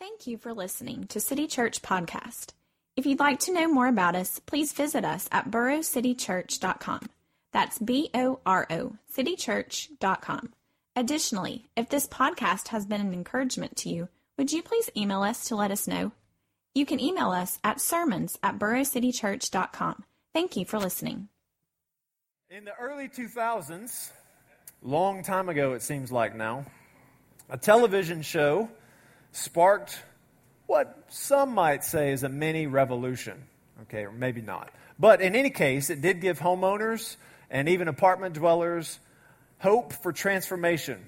Thank you for listening to City Church Podcast. If you'd like to know more about us, please visit us at borocitychurch.com. That's B O R O, citychurch.com. Additionally, if this podcast has been an encouragement to you, would you please email us to let us know? You can email us at sermons at borocitychurch.com. Thank you for listening. In the early 2000s, long time ago it seems like now, a television show sparked what some might say is a mini revolution. Okay, or maybe not. But in any case, it did give homeowners and even apartment dwellers hope for transformation.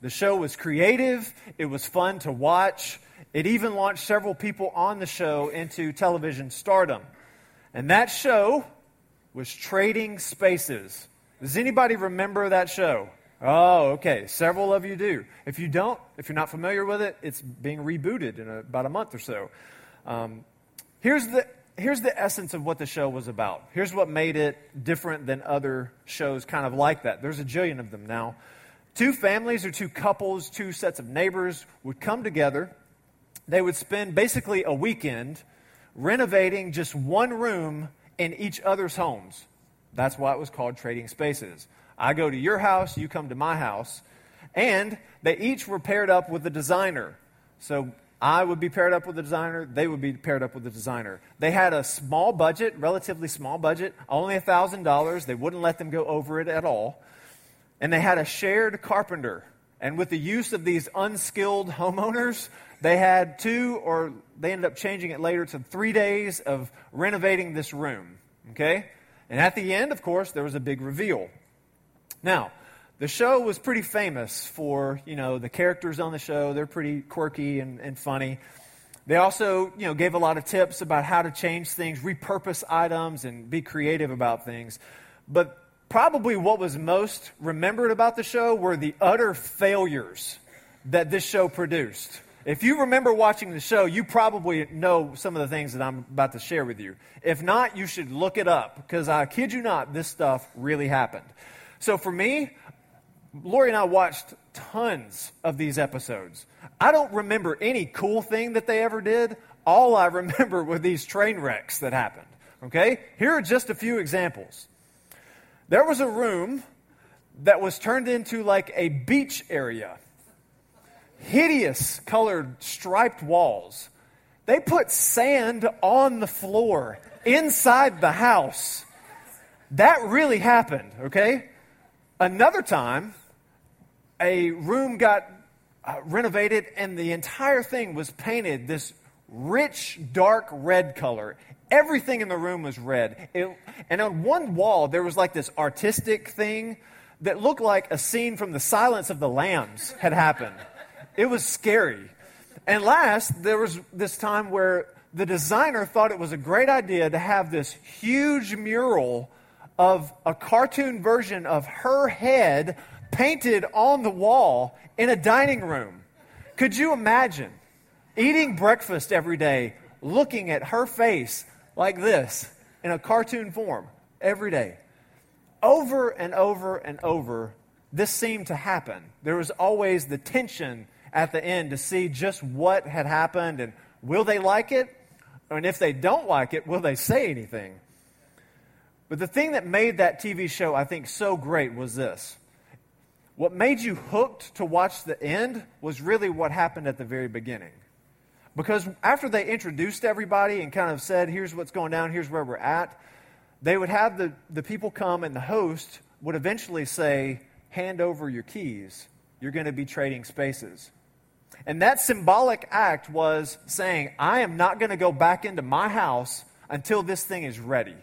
The show was creative, it was fun to watch. It even launched several people on the show into television stardom. And that show was Trading Spaces. Does anybody remember that show? Oh, okay. Several of you do. If you don't, if you're not familiar with it, it's being rebooted in a, about a month or so. Um, here's the here's the essence of what the show was about. Here's what made it different than other shows kind of like that. There's a jillion of them now. Two families or two couples, two sets of neighbors would come together. They would spend basically a weekend renovating just one room in each other's homes. That's why it was called Trading Spaces. I go to your house, you come to my house. And they each were paired up with a designer. So I would be paired up with a designer, they would be paired up with a designer. They had a small budget, relatively small budget, only $1,000. They wouldn't let them go over it at all. And they had a shared carpenter. And with the use of these unskilled homeowners, they had two, or they ended up changing it later to three days of renovating this room. Okay? And at the end, of course, there was a big reveal. Now, the show was pretty famous for, you know, the characters on the show. They're pretty quirky and, and funny. They also, you know, gave a lot of tips about how to change things, repurpose items, and be creative about things. But probably what was most remembered about the show were the utter failures that this show produced. If you remember watching the show, you probably know some of the things that I'm about to share with you. If not, you should look it up because I kid you not, this stuff really happened. So for me, Lori and I watched tons of these episodes. I don't remember any cool thing that they ever did. All I remember were these train wrecks that happened. Okay? Here are just a few examples. There was a room that was turned into like a beach area. Hideous colored striped walls. They put sand on the floor inside the house. That really happened, okay? Another time, a room got uh, renovated and the entire thing was painted this rich, dark red color. Everything in the room was red. It, and on one wall, there was like this artistic thing that looked like a scene from The Silence of the Lambs had happened. It was scary. And last, there was this time where the designer thought it was a great idea to have this huge mural of a cartoon version of her head painted on the wall in a dining room. Could you imagine eating breakfast every day, looking at her face like this in a cartoon form every day? Over and over and over, this seemed to happen. There was always the tension at the end to see just what had happened and will they like it? And if they don't like it, will they say anything? But the thing that made that TV show, I think, so great was this. What made you hooked to watch the end was really what happened at the very beginning. Because after they introduced everybody and kind of said, here's what's going down, here's where we're at, they would have the, the people come and the host would eventually say, hand over your keys. You're going to be trading spaces. And that symbolic act was saying, I am not going to go back into my house until this thing is ready.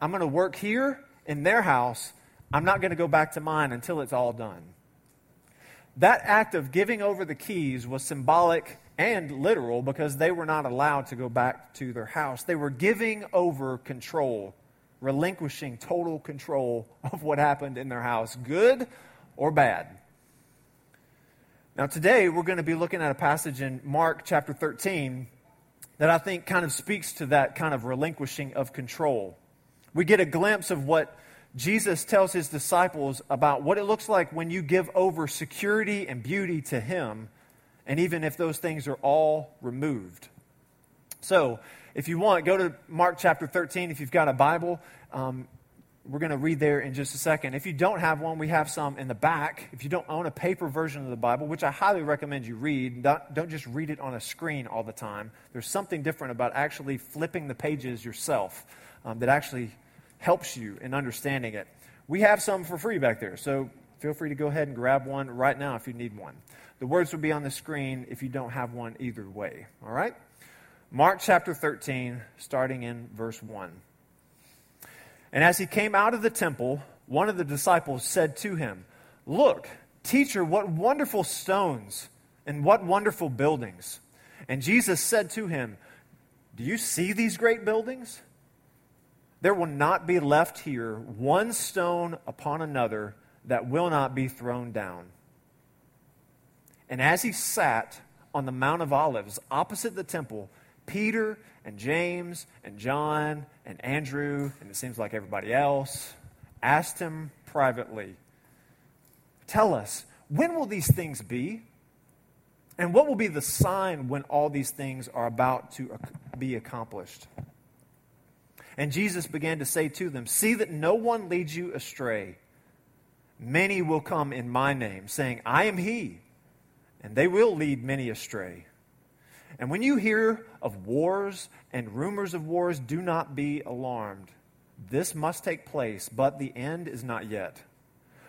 I'm going to work here in their house. I'm not going to go back to mine until it's all done. That act of giving over the keys was symbolic and literal because they were not allowed to go back to their house. They were giving over control, relinquishing total control of what happened in their house, good or bad. Now, today we're going to be looking at a passage in Mark chapter 13 that I think kind of speaks to that kind of relinquishing of control we get a glimpse of what Jesus tells his disciples about what it looks like when you give over security and beauty to him and even if those things are all removed. So, if you want, go to Mark chapter 13 if you've got a Bible. Um, we're going to read there in just a second. If you don't have one, we have some in the back. If you don't own a paper version of the Bible, which I highly recommend you read, don't, don't just read it on a screen all the time. There's something different about actually flipping the pages yourself um, that actually helps you in understanding it. We have some for free back there, so feel free to go ahead and grab one right now if you need one. The words will be on the screen if you don't have one either way. All right? Mark chapter 13, starting in verse 1. And as he came out of the temple, one of the disciples said to him, Look, teacher, what wonderful stones and what wonderful buildings. And Jesus said to him, Do you see these great buildings? There will not be left here one stone upon another that will not be thrown down. And as he sat on the Mount of Olives opposite the temple, Peter and James and John and Andrew, and it seems like everybody else, asked him privately, Tell us, when will these things be? And what will be the sign when all these things are about to be accomplished? And Jesus began to say to them, See that no one leads you astray. Many will come in my name, saying, I am he, and they will lead many astray. And when you hear of wars and rumors of wars, do not be alarmed. This must take place, but the end is not yet.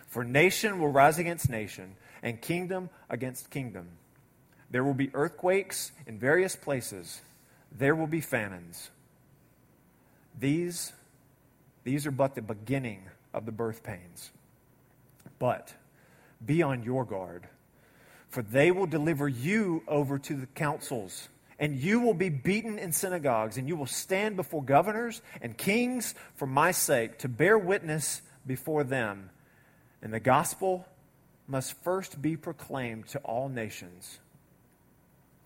For nation will rise against nation, and kingdom against kingdom. There will be earthquakes in various places, there will be famines. These, these are but the beginning of the birth pains. But be on your guard for they will deliver you over to the councils, and you will be beaten in synagogues, and you will stand before governors and kings for my sake to bear witness before them. And the gospel must first be proclaimed to all nations.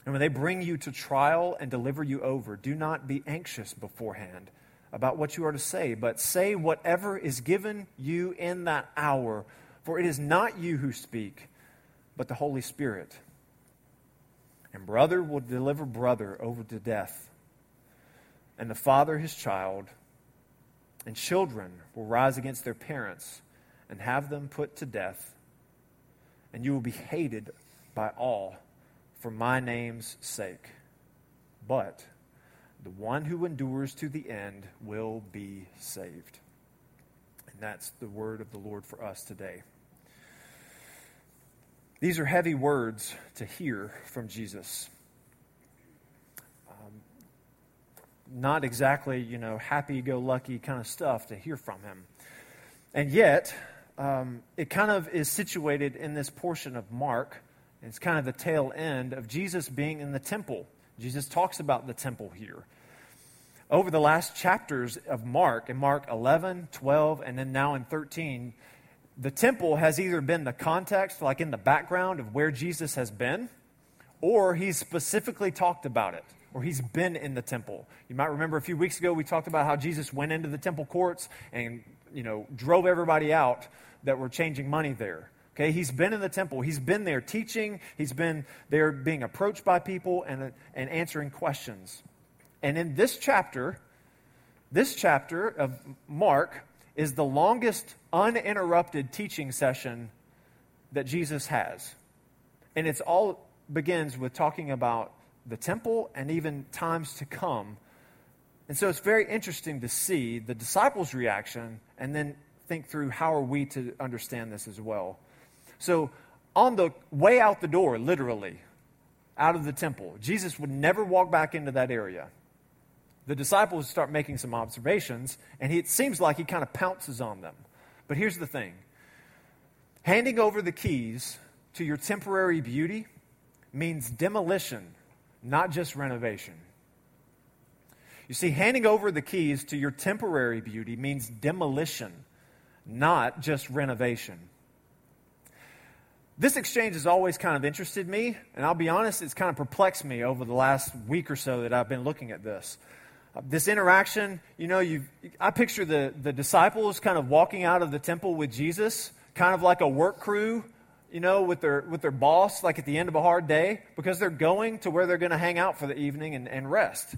And when they bring you to trial and deliver you over, do not be anxious beforehand about what you are to say, but say whatever is given you in that hour, for it is not you who speak but the Holy Spirit. And brother will deliver brother over to death, and the father his child, and children will rise against their parents and have them put to death. And you will be hated by all for my name's sake. But the one who endures to the end will be saved. And that's the word of the Lord for us today. These are heavy words to hear from Jesus. Um, not exactly, you know, happy go lucky kind of stuff to hear from him. And yet, um, it kind of is situated in this portion of Mark. It's kind of the tail end of Jesus being in the temple. Jesus talks about the temple here. Over the last chapters of Mark, in Mark 11, 12, and then now in 13, the temple has either been the context, like in the background of where Jesus has been, or he's specifically talked about it, or he's been in the temple. You might remember a few weeks ago we talked about how Jesus went into the temple courts and, you know, drove everybody out that were changing money there. Okay, he's been in the temple. He's been there teaching. He's been there being approached by people and, uh, and answering questions. And in this chapter, this chapter of Mark, is the longest uninterrupted teaching session that Jesus has. And it's all begins with talking about the temple and even times to come. And so it's very interesting to see the disciples' reaction and then think through how are we to understand this as well. So on the way out the door, literally, out of the temple, Jesus would never walk back into that area the disciples start making some observations, and he, it seems like he kind of pounces on them. But here's the thing handing over the keys to your temporary beauty means demolition, not just renovation. You see, handing over the keys to your temporary beauty means demolition, not just renovation. This exchange has always kind of interested me, and I'll be honest, it's kind of perplexed me over the last week or so that I've been looking at this uh, this interaction, you know, you I picture the, the disciples kind of walking out of the temple with Jesus, kind of like a work crew, you know, with their, with their boss, like at the end of a hard day, because they're going to where they're going to hang out for the evening and, and rest.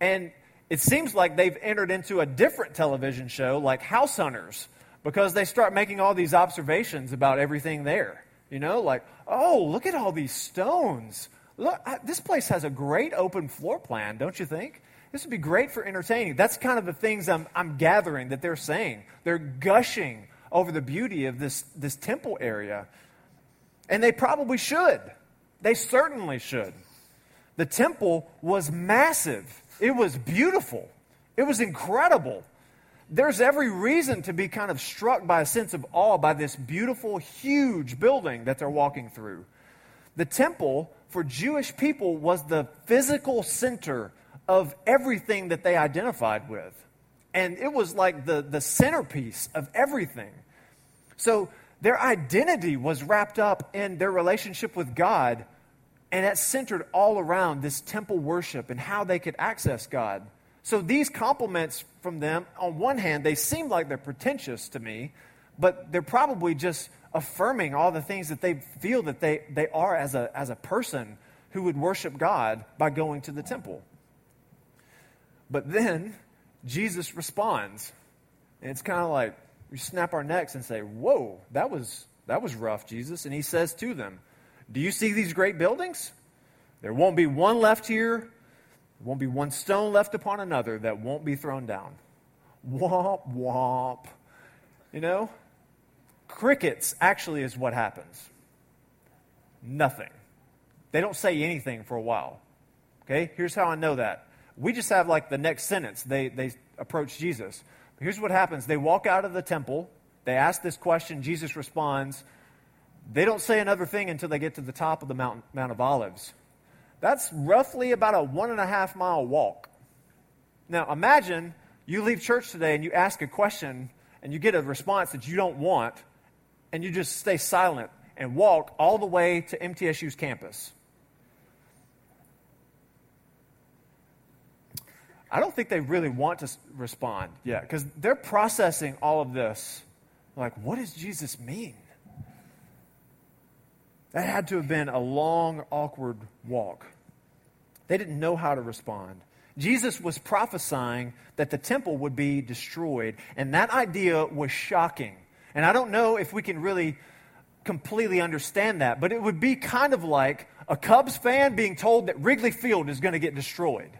And it seems like they've entered into a different television show, like House Hunters, because they start making all these observations about everything there. You know, like, oh, look at all these stones. Look, I, this place has a great open floor plan, don't you think? This would be great for entertaining. That's kind of the things I'm, I'm gathering that they're saying. They're gushing over the beauty of this, this temple area. And they probably should. They certainly should. The temple was massive, it was beautiful, it was incredible. There's every reason to be kind of struck by a sense of awe by this beautiful, huge building that they're walking through. The temple for Jewish people was the physical center of everything that they identified with. And it was like the, the centerpiece of everything. So their identity was wrapped up in their relationship with God, and that centered all around this temple worship and how they could access God. So these compliments from them, on one hand, they seem like they're pretentious to me, but they're probably just affirming all the things that they feel that they, they are as a, as a person who would worship God by going to the temple. But then Jesus responds. And it's kind of like we snap our necks and say, Whoa, that was, that was rough, Jesus. And he says to them, Do you see these great buildings? There won't be one left here, won't be one stone left upon another that won't be thrown down. Womp, womp. You know? Crickets actually is what happens. Nothing. They don't say anything for a while. Okay? Here's how I know that. We just have like the next sentence. They, they approach Jesus. Here's what happens they walk out of the temple, they ask this question, Jesus responds. They don't say another thing until they get to the top of the Mount, Mount of Olives. That's roughly about a one and a half mile walk. Now imagine you leave church today and you ask a question and you get a response that you don't want, and you just stay silent and walk all the way to MTSU's campus. I don't think they really want to respond yet because they're processing all of this. Like, what does Jesus mean? That had to have been a long, awkward walk. They didn't know how to respond. Jesus was prophesying that the temple would be destroyed, and that idea was shocking. And I don't know if we can really completely understand that, but it would be kind of like a Cubs fan being told that Wrigley Field is going to get destroyed.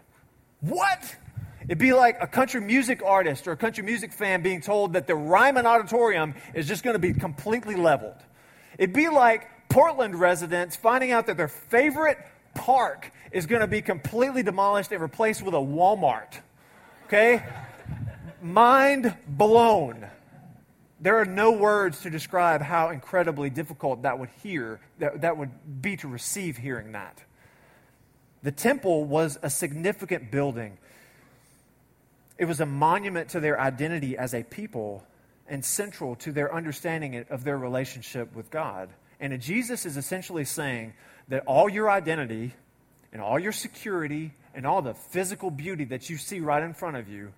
What? It'd be like a country music artist or a country music fan being told that the Ryman Auditorium is just going to be completely leveled. It'd be like Portland residents finding out that their favorite park is going to be completely demolished and replaced with a Walmart. Okay? Mind blown. There are no words to describe how incredibly difficult that would hear, that, that would be to receive hearing that. The temple was a significant building. It was a monument to their identity as a people and central to their understanding of their relationship with God. And Jesus is essentially saying that all your identity and all your security and all the physical beauty that you see right in front of you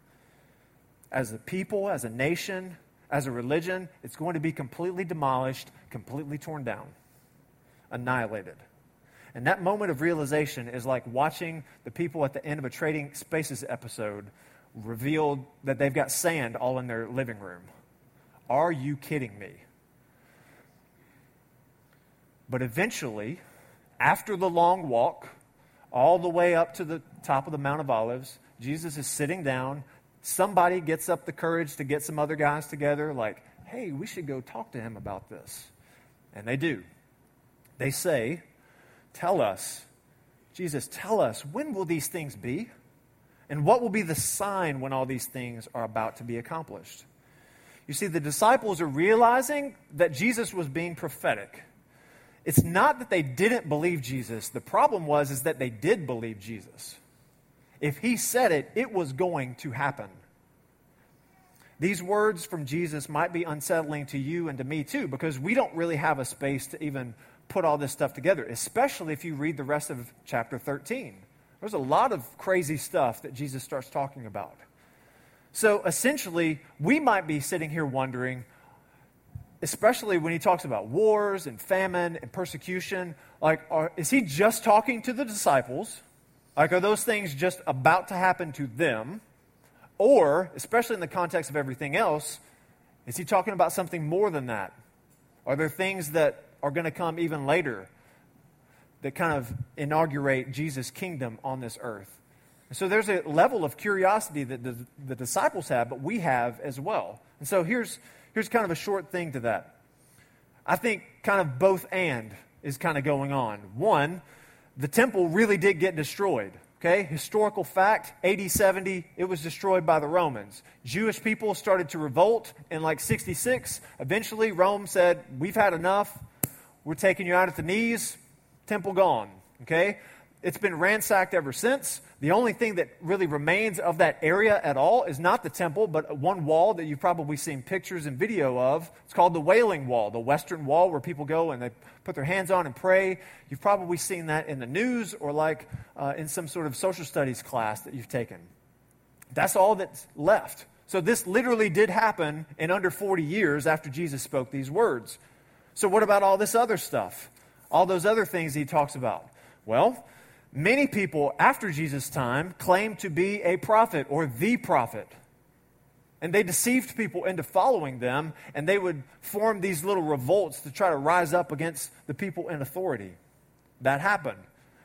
as a people, as a nation, as a religion, it's going to be completely demolished, completely torn down, annihilated. And that moment of realization is like watching the people at the end of a Trading Spaces episode revealed that they've got sand all in their living room. Are you kidding me? But eventually, after the long walk, all the way up to the top of the Mount of Olives, Jesus is sitting down. Somebody gets up the courage to get some other guys together, like, hey, we should go talk to him about this. And they do. They say, Tell us, Jesus, tell us, when will these things be? And what will be the sign when all these things are about to be accomplished? You see, the disciples are realizing that Jesus was being prophetic. It's not that they didn't believe Jesus. The problem was is that they did believe Jesus. If he said it, it was going to happen. These words from Jesus might be unsettling to you and to me too, because we don't really have a space to even put all this stuff together, especially if you read the rest of chapter 13. There's a lot of crazy stuff that Jesus starts talking about. So essentially, we might be sitting here wondering especially when he talks about wars and famine and persecution, like, are, is he just talking to the disciples? Like, are those things just about to happen to them? Or, especially in the context of everything else, is he talking about something more than that? Are there things that are going to come even later that kind of inaugurate Jesus' kingdom on this earth? And so there's a level of curiosity that the, the disciples have, but we have as well. And so here's, here's kind of a short thing to that. I think kind of both and is kind of going on. One, the temple really did get destroyed. Okay, historical fact, AD 70, it was destroyed by the Romans. Jewish people started to revolt in like 66. Eventually, Rome said, We've had enough. We're taking you out at the knees. Temple gone. Okay, it's been ransacked ever since. The only thing that really remains of that area at all is not the temple, but one wall that you've probably seen pictures and video of. It's called the Wailing Wall, the Western Wall where people go and they put their hands on and pray. You've probably seen that in the news or like uh, in some sort of social studies class that you've taken. That's all that's left. So this literally did happen in under 40 years after Jesus spoke these words. So, what about all this other stuff? All those other things he talks about? Well, Many people after Jesus' time claimed to be a prophet or the prophet. And they deceived people into following them, and they would form these little revolts to try to rise up against the people in authority. That happened.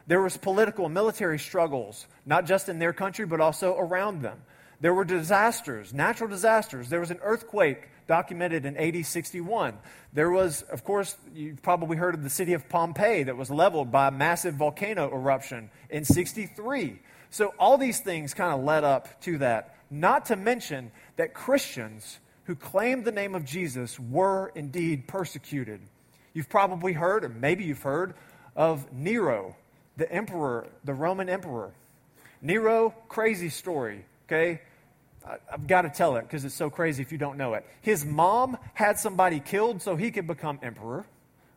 There was political and military struggles, not just in their country, but also around them. There were disasters, natural disasters. There was an earthquake documented in AD 61. There was, of course, you've probably heard of the city of Pompeii that was leveled by a massive volcano eruption in 63. So all these things kind of led up to that. Not to mention that Christians who claimed the name of Jesus were indeed persecuted. You've probably heard, or maybe you've heard, of Nero, the emperor, the Roman emperor. Nero, crazy story, okay? I've got to tell it because it's so crazy if you don't know it. His mom had somebody killed so he could become emperor.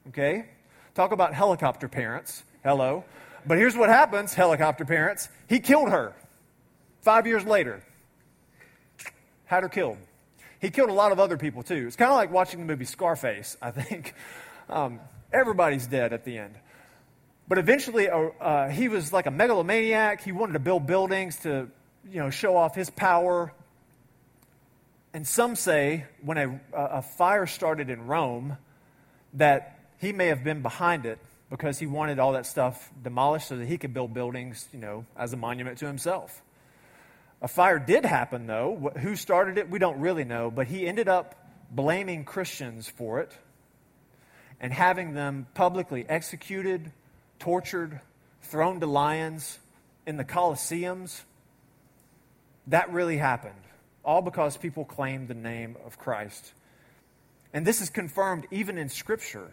Okay? Talk about helicopter parents. Hello. But here's what happens helicopter parents. He killed her five years later. Had her killed. He killed a lot of other people too. It's kind of like watching the movie Scarface, I think. Um, everybody's dead at the end. But eventually, uh, uh, he was like a megalomaniac. He wanted to build buildings to you know, show off his power. And some say when a, a fire started in Rome that he may have been behind it because he wanted all that stuff demolished so that he could build buildings, you know, as a monument to himself. A fire did happen, though. Who started it, we don't really know, but he ended up blaming Christians for it and having them publicly executed, tortured, thrown to lions in the Colosseums that really happened, all because people claimed the name of Christ. And this is confirmed even in Scripture,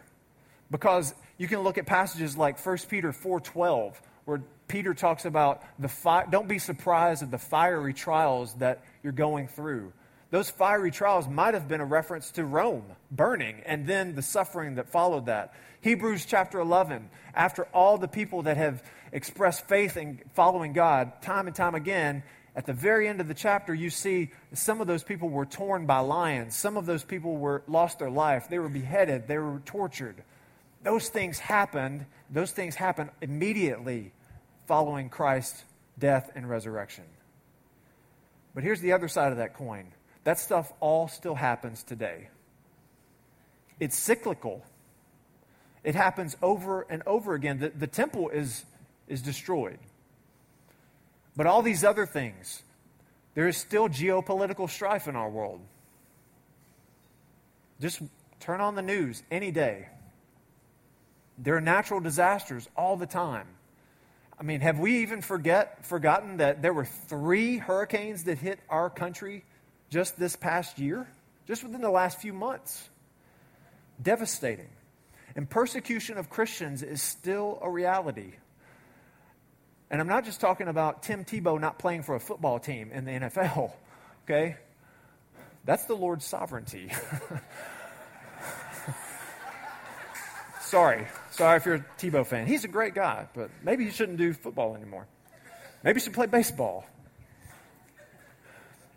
because you can look at passages like 1 Peter 4.12, where Peter talks about the don't be surprised at the fiery trials that you're going through. Those fiery trials might have been a reference to Rome burning and then the suffering that followed that. Hebrews chapter 11, after all the people that have expressed faith in following God time and time again, at the very end of the chapter, you see some of those people were torn by lions. Some of those people were lost their life. They were beheaded. They were tortured. Those things happened. Those things happened immediately following Christ's death and resurrection. But here's the other side of that coin. That stuff all still happens today. It's cyclical. It happens over and over again. The, the temple is, is destroyed. But all these other things, there is still geopolitical strife in our world. Just turn on the news any day. There are natural disasters all the time. I mean, have we even forget, forgotten that there were three hurricanes that hit our country just this past year? Just within the last few months. Devastating. And persecution of Christians is still a reality. And I'm not just talking about Tim Tebow not playing for a football team in the NFL, okay? That's the Lord's sovereignty. Sorry. Sorry if you're a Tebow fan. He's a great guy, but maybe he shouldn't do football anymore. Maybe he should play baseball.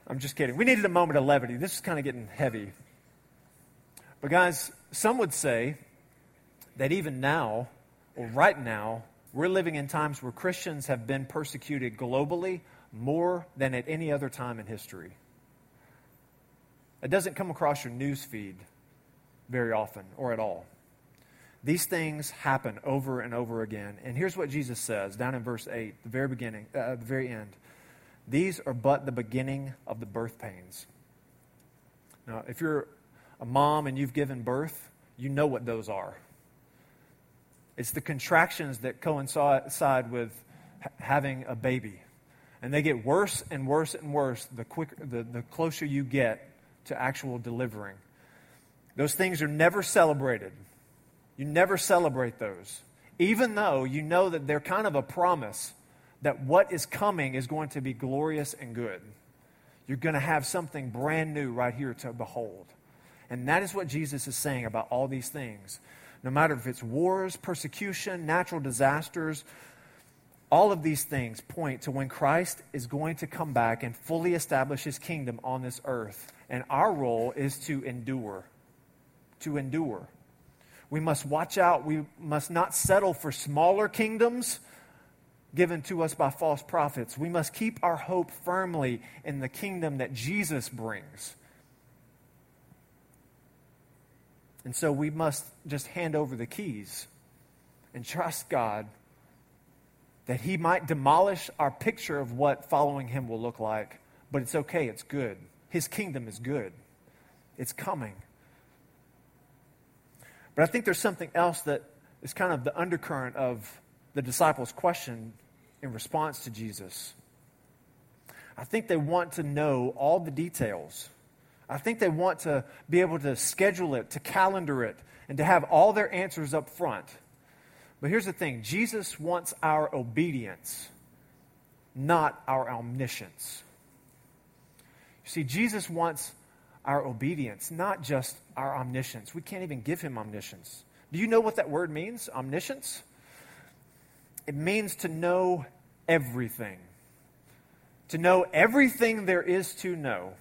I'm just kidding. We needed a moment of levity. This is kind of getting heavy. But, guys, some would say that even now, or right now, we're living in times where Christians have been persecuted globally more than at any other time in history. It doesn't come across your news feed very often or at all. These things happen over and over again. And here's what Jesus says down in verse 8, the very beginning, uh, the very end. These are but the beginning of the birth pains. Now, if you're a mom and you've given birth, you know what those are. It's the contractions that coincide with having a baby. And they get worse and worse and worse the, quicker, the, the closer you get to actual delivering. Those things are never celebrated. You never celebrate those, even though you know that they're kind of a promise that what is coming is going to be glorious and good. You're going to have something brand new right here to behold. And that is what Jesus is saying about all these things. No matter if it's wars, persecution, natural disasters, all of these things point to when Christ is going to come back and fully establish his kingdom on this earth. And our role is to endure. To endure. We must watch out. We must not settle for smaller kingdoms given to us by false prophets. We must keep our hope firmly in the kingdom that Jesus brings. And so we must just hand over the keys and trust God that He might demolish our picture of what following Him will look like. But it's okay, it's good. His kingdom is good, it's coming. But I think there's something else that is kind of the undercurrent of the disciples' question in response to Jesus. I think they want to know all the details. I think they want to be able to schedule it, to calendar it, and to have all their answers up front. But here's the thing Jesus wants our obedience, not our omniscience. You see, Jesus wants our obedience, not just our omniscience. We can't even give him omniscience. Do you know what that word means, omniscience? It means to know everything, to know everything there is to know.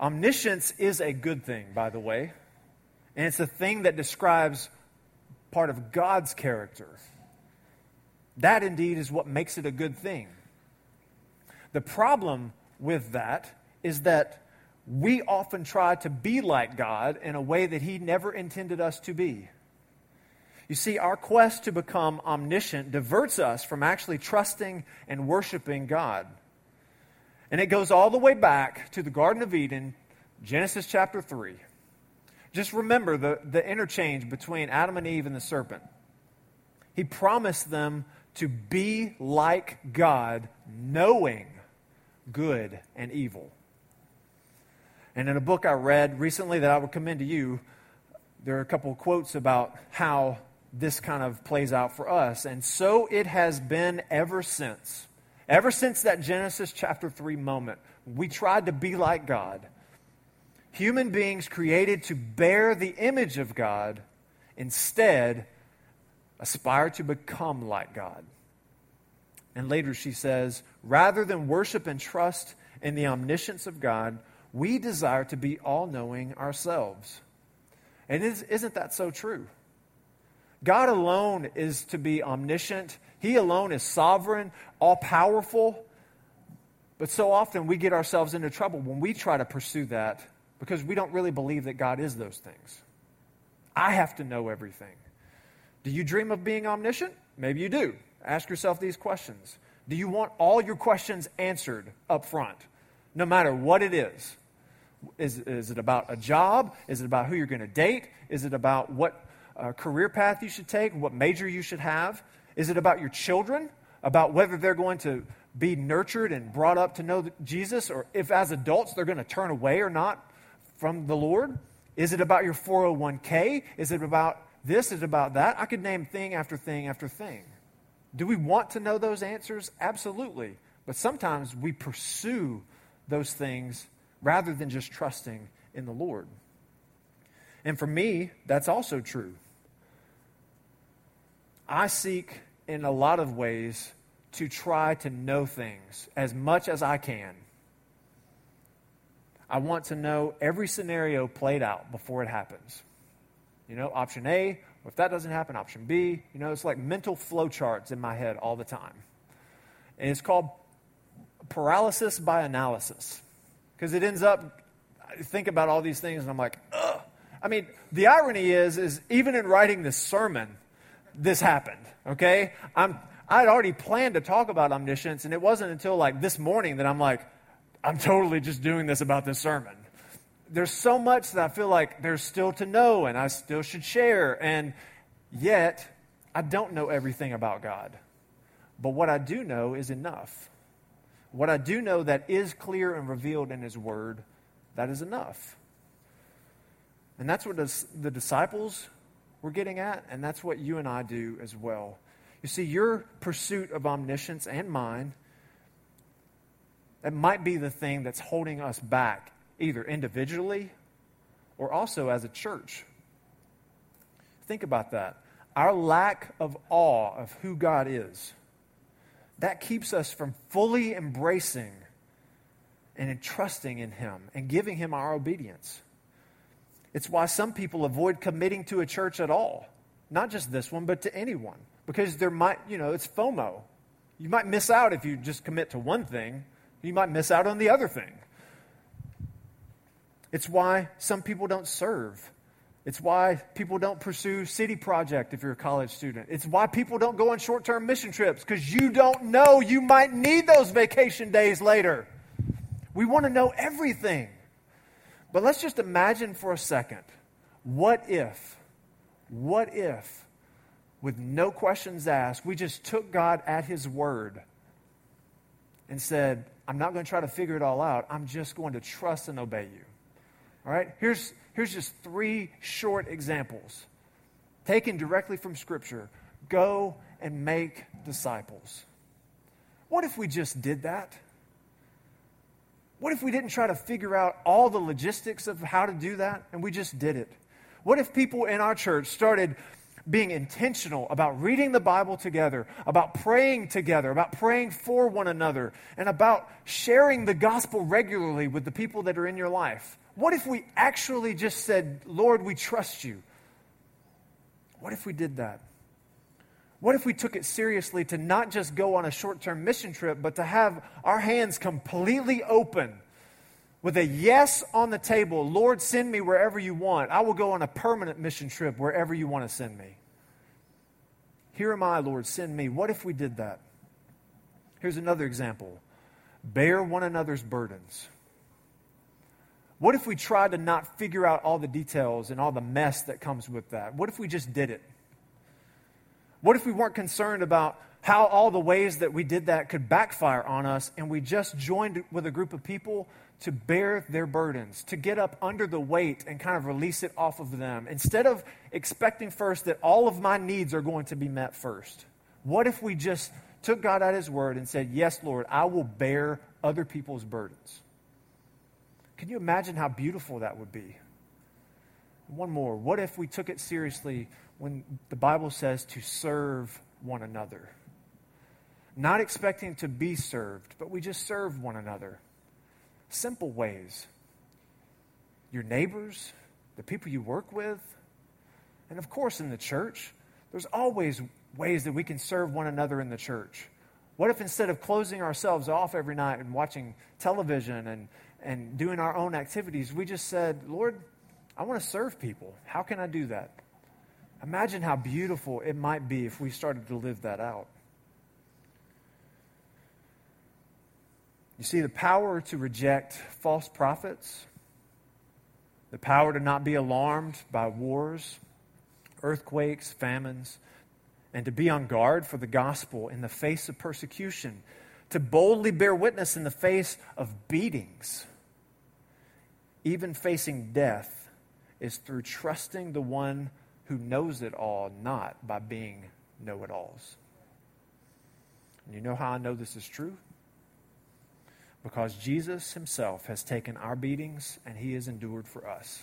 Omniscience is a good thing, by the way, and it's a thing that describes part of God's character. That indeed is what makes it a good thing. The problem with that is that we often try to be like God in a way that He never intended us to be. You see, our quest to become omniscient diverts us from actually trusting and worshiping God. And it goes all the way back to the Garden of Eden, Genesis chapter 3. Just remember the, the interchange between Adam and Eve and the serpent. He promised them to be like God, knowing good and evil. And in a book I read recently that I would commend to you, there are a couple of quotes about how this kind of plays out for us. And so it has been ever since. Ever since that Genesis chapter 3 moment, we tried to be like God. Human beings created to bear the image of God instead aspire to become like God. And later she says, rather than worship and trust in the omniscience of God, we desire to be all knowing ourselves. And isn't that so true? God alone is to be omniscient, He alone is sovereign, all powerful. But so often we get ourselves into trouble when we try to pursue that because we don't really believe that God is those things. I have to know everything. Do you dream of being omniscient? Maybe you do. Ask yourself these questions. Do you want all your questions answered up front, no matter what it is? Is, is it about a job? Is it about who you're going to date? Is it about what uh, career path you should take, what major you should have? Is it about your children? About whether they're going to be nurtured and brought up to know Jesus, or if as adults they're going to turn away or not from the Lord? Is it about your 401k? Is it about this? Is it about that? I could name thing after thing after thing. Do we want to know those answers? Absolutely. But sometimes we pursue those things rather than just trusting in the Lord. And for me, that's also true. I seek in a lot of ways to try to know things as much as I can. I want to know every scenario played out before it happens. You know, option A, if that doesn't happen, option B. You know, it's like mental flowcharts in my head all the time. And it's called paralysis by analysis because it ends up, I think about all these things and I'm like, ugh. I mean, the irony is, is even in writing this sermon, this happened, okay? I'm, I'd already planned to talk about omniscience, and it wasn't until like this morning that I'm like, I'm totally just doing this about this sermon. There's so much that I feel like there's still to know, and I still should share, and yet I don't know everything about God. But what I do know is enough. What I do know that is clear and revealed in His Word, that is enough. And that's what the disciples were getting at, and that's what you and I do as well. You see, your pursuit of omniscience and mine, that might be the thing that's holding us back, either individually or also as a church. Think about that. Our lack of awe of who God is, that keeps us from fully embracing and entrusting in Him and giving Him our obedience. It's why some people avoid committing to a church at all. Not just this one, but to anyone. Because there might, you know, it's FOMO. You might miss out if you just commit to one thing, you might miss out on the other thing. It's why some people don't serve. It's why people don't pursue City Project if you're a college student. It's why people don't go on short term mission trips because you don't know you might need those vacation days later. We want to know everything. But let's just imagine for a second what if, what if, with no questions asked, we just took God at His word and said, I'm not going to try to figure it all out. I'm just going to trust and obey you. All right? Here's, here's just three short examples taken directly from Scripture. Go and make disciples. What if we just did that? What if we didn't try to figure out all the logistics of how to do that and we just did it? What if people in our church started being intentional about reading the Bible together, about praying together, about praying for one another, and about sharing the gospel regularly with the people that are in your life? What if we actually just said, Lord, we trust you? What if we did that? What if we took it seriously to not just go on a short term mission trip, but to have our hands completely open with a yes on the table Lord, send me wherever you want. I will go on a permanent mission trip wherever you want to send me. Here am I, Lord, send me. What if we did that? Here's another example bear one another's burdens. What if we tried to not figure out all the details and all the mess that comes with that? What if we just did it? What if we weren't concerned about how all the ways that we did that could backfire on us and we just joined with a group of people to bear their burdens, to get up under the weight and kind of release it off of them, instead of expecting first that all of my needs are going to be met first? What if we just took God at His word and said, Yes, Lord, I will bear other people's burdens? Can you imagine how beautiful that would be? One more. What if we took it seriously when the Bible says to serve one another? Not expecting to be served, but we just serve one another. Simple ways. Your neighbors, the people you work with, and of course in the church, there's always ways that we can serve one another in the church. What if instead of closing ourselves off every night and watching television and, and doing our own activities, we just said, Lord, I want to serve people. How can I do that? Imagine how beautiful it might be if we started to live that out. You see, the power to reject false prophets, the power to not be alarmed by wars, earthquakes, famines, and to be on guard for the gospel in the face of persecution, to boldly bear witness in the face of beatings, even facing death is through trusting the one who knows it all, not by being know it alls. And you know how I know this is true? Because Jesus himself has taken our beatings and he has endured for us.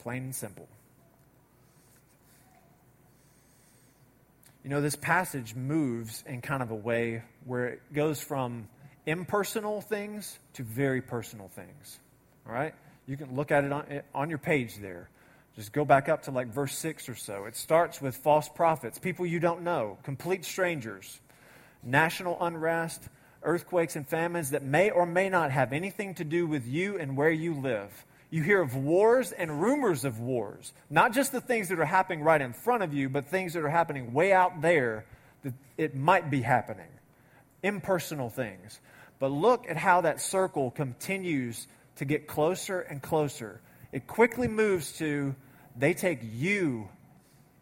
Plain and simple. You know, this passage moves in kind of a way where it goes from impersonal things to very personal things. All right? You can look at it on, on your page there. Just go back up to like verse 6 or so. It starts with false prophets, people you don't know, complete strangers, national unrest, earthquakes, and famines that may or may not have anything to do with you and where you live. You hear of wars and rumors of wars, not just the things that are happening right in front of you, but things that are happening way out there that it might be happening. Impersonal things. But look at how that circle continues to get closer and closer. It quickly moves to they take you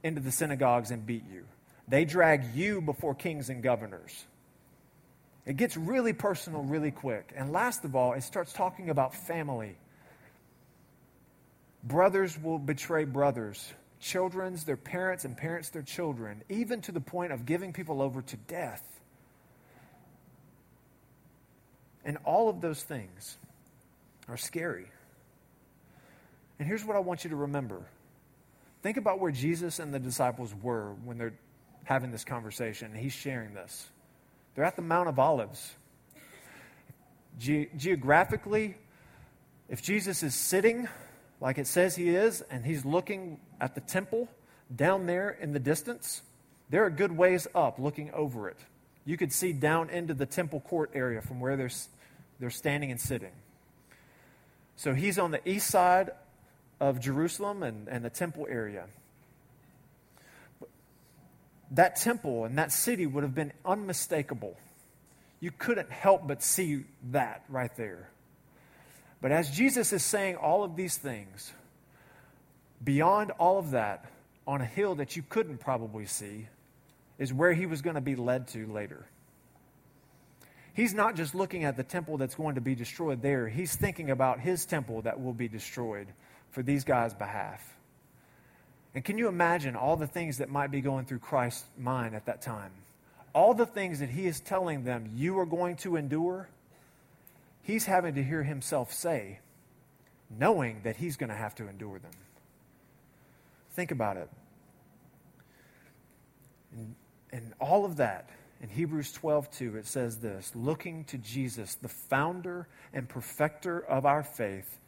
into the synagogues and beat you. They drag you before kings and governors. It gets really personal really quick. And last of all, it starts talking about family. Brothers will betray brothers, children's their parents, and parents their children, even to the point of giving people over to death. And all of those things are scary. And here's what I want you to remember think about where Jesus and the disciples were when they're having this conversation, and he's sharing this. They're at the Mount of Olives. Ge- geographically, if Jesus is sitting like it says he is, and he's looking at the temple down there in the distance, they're a good ways up looking over it. You could see down into the temple court area from where they're, they're standing and sitting. So he's on the east side of Jerusalem and, and the temple area. That temple and that city would have been unmistakable. You couldn't help but see that right there. But as Jesus is saying all of these things, beyond all of that, on a hill that you couldn't probably see, is where he was going to be led to later. He's not just looking at the temple that's going to be destroyed there, he's thinking about his temple that will be destroyed for these guys' behalf. And can you imagine all the things that might be going through Christ's mind at that time? All the things that he is telling them you are going to endure, he's having to hear himself say, knowing that he's going to have to endure them. Think about it. And, and all of that, in Hebrews 12, 2, it says this looking to Jesus, the founder and perfecter of our faith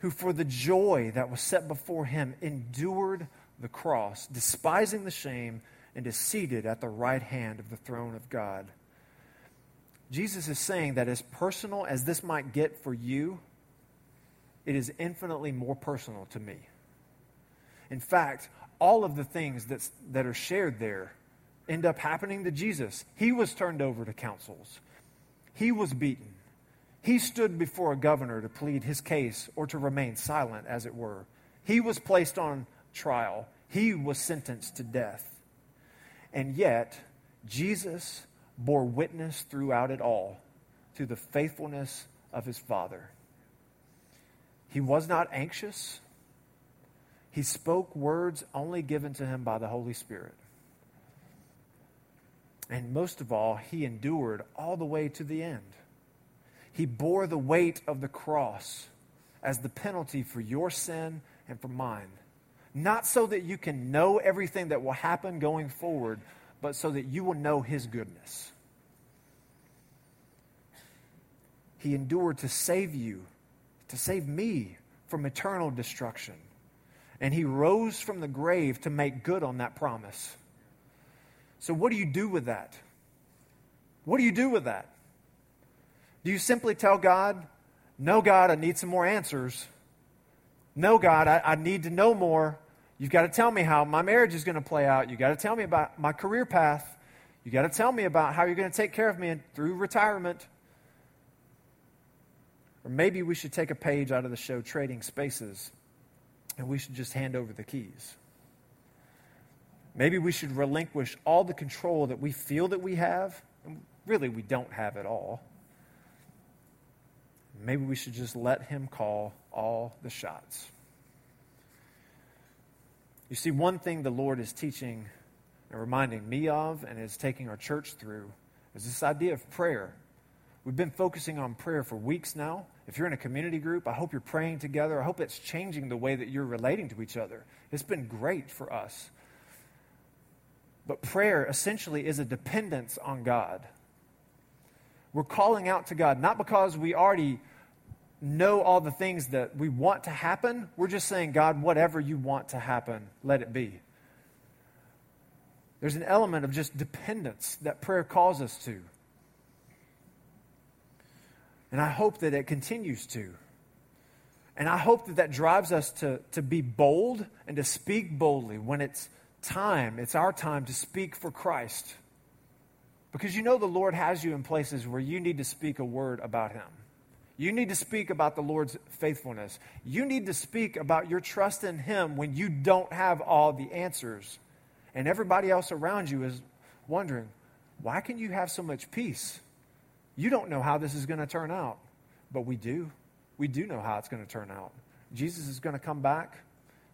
who for the joy that was set before him endured the cross, despising the shame, and is seated at the right hand of the throne of God. Jesus is saying that as personal as this might get for you, it is infinitely more personal to me. In fact, all of the things that's, that are shared there end up happening to Jesus. He was turned over to councils, he was beaten, he stood before a governor to plead his case or to remain silent, as it were. He was placed on trial, he was sentenced to death. And yet, Jesus bore witness throughout it all to the faithfulness of his Father. He was not anxious. He spoke words only given to him by the Holy Spirit. And most of all, he endured all the way to the end. He bore the weight of the cross as the penalty for your sin and for mine. Not so that you can know everything that will happen going forward, but so that you will know His goodness. He endured to save you, to save me from eternal destruction. And He rose from the grave to make good on that promise. So, what do you do with that? What do you do with that? Do you simply tell God, No, God, I need some more answers? No, God, I, I need to know more. You've got to tell me how my marriage is going to play out. You've got to tell me about my career path. You've got to tell me about how you're going to take care of me through retirement. Or maybe we should take a page out of the show Trading Spaces and we should just hand over the keys. Maybe we should relinquish all the control that we feel that we have. Really, we don't have it all. Maybe we should just let him call all the shots. You see, one thing the Lord is teaching and reminding me of and is taking our church through is this idea of prayer. We've been focusing on prayer for weeks now. If you're in a community group, I hope you're praying together. I hope it's changing the way that you're relating to each other. It's been great for us. But prayer essentially is a dependence on God. We're calling out to God, not because we already know all the things that we want to happen. We're just saying, God, whatever you want to happen, let it be. There's an element of just dependence that prayer calls us to. And I hope that it continues to. And I hope that that drives us to, to be bold and to speak boldly when it's time, it's our time to speak for Christ. Because you know the Lord has you in places where you need to speak a word about Him. You need to speak about the Lord's faithfulness. You need to speak about your trust in Him when you don't have all the answers. And everybody else around you is wondering, why can you have so much peace? You don't know how this is going to turn out, but we do. We do know how it's going to turn out. Jesus is going to come back,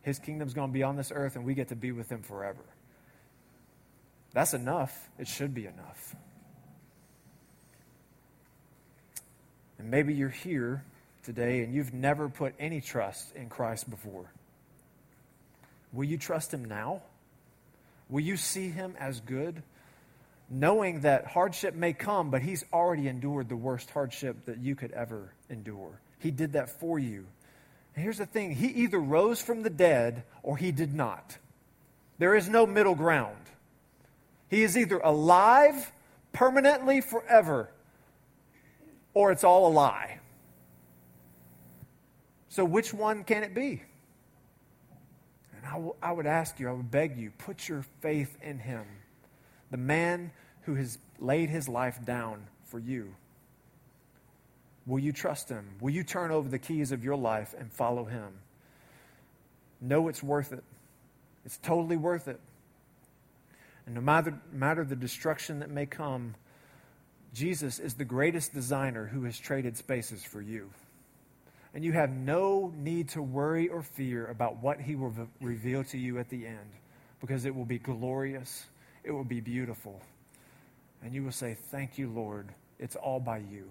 His kingdom's going to be on this earth, and we get to be with Him forever. That's enough. It should be enough. And maybe you're here today and you've never put any trust in Christ before. Will you trust Him now? Will you see Him as good? Knowing that hardship may come, but He's already endured the worst hardship that you could ever endure. He did that for you. And here's the thing He either rose from the dead or He did not. There is no middle ground. He is either alive permanently forever or it's all a lie. So, which one can it be? And I, w- I would ask you, I would beg you, put your faith in him, the man who has laid his life down for you. Will you trust him? Will you turn over the keys of your life and follow him? Know it's worth it. It's totally worth it. And no matter, matter the destruction that may come, Jesus is the greatest designer who has traded spaces for you. And you have no need to worry or fear about what he will reveal to you at the end because it will be glorious, it will be beautiful. And you will say, Thank you, Lord. It's all by you.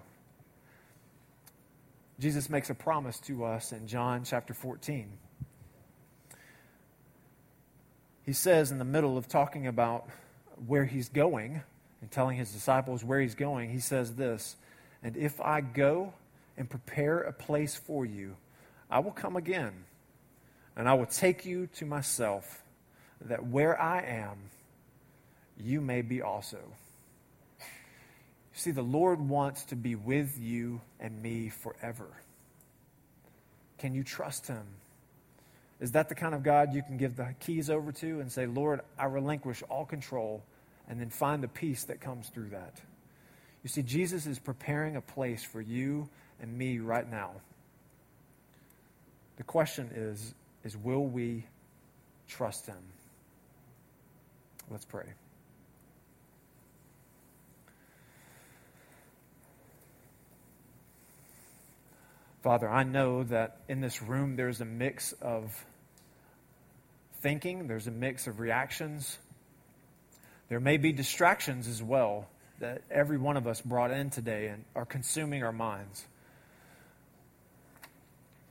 Jesus makes a promise to us in John chapter 14 he says in the middle of talking about where he's going and telling his disciples where he's going, he says this And if I go and prepare a place for you, I will come again, and I will take you to myself, that where I am, you may be also. See, the Lord wants to be with you and me forever. Can you trust him? Is that the kind of God you can give the keys over to and say, Lord, I relinquish all control, and then find the peace that comes through that? You see, Jesus is preparing a place for you and me right now. The question is, is will we trust him? Let's pray. Father, I know that in this room there's a mix of thinking, there's a mix of reactions. There may be distractions as well that every one of us brought in today and are consuming our minds.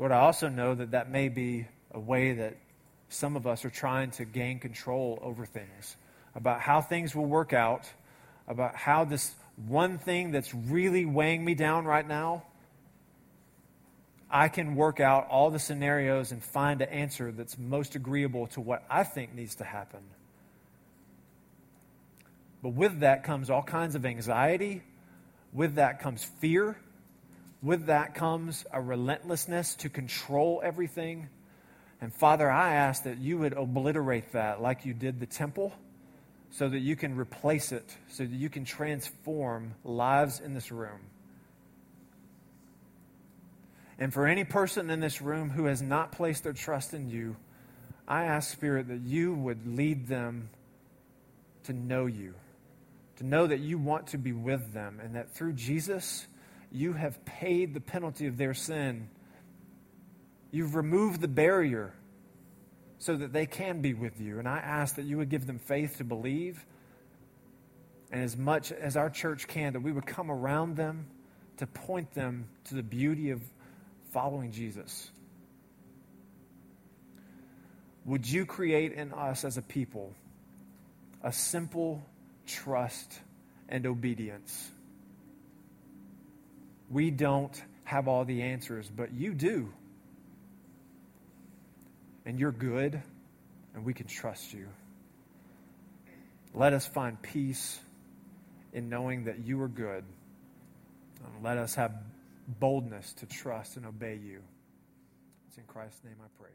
Lord, I also know that that may be a way that some of us are trying to gain control over things, about how things will work out, about how this one thing that's really weighing me down right now I can work out all the scenarios and find an answer that's most agreeable to what I think needs to happen. But with that comes all kinds of anxiety. With that comes fear. With that comes a relentlessness to control everything. And Father, I ask that you would obliterate that like you did the temple so that you can replace it, so that you can transform lives in this room. And for any person in this room who has not placed their trust in you, I ask, Spirit, that you would lead them to know you, to know that you want to be with them, and that through Jesus, you have paid the penalty of their sin. You've removed the barrier so that they can be with you. And I ask that you would give them faith to believe, and as much as our church can, that we would come around them to point them to the beauty of following Jesus. Would you create in us as a people a simple trust and obedience? We don't have all the answers, but you do. And you're good, and we can trust you. Let us find peace in knowing that you are good. And let us have boldness to trust and obey you. It's in Christ's name I pray.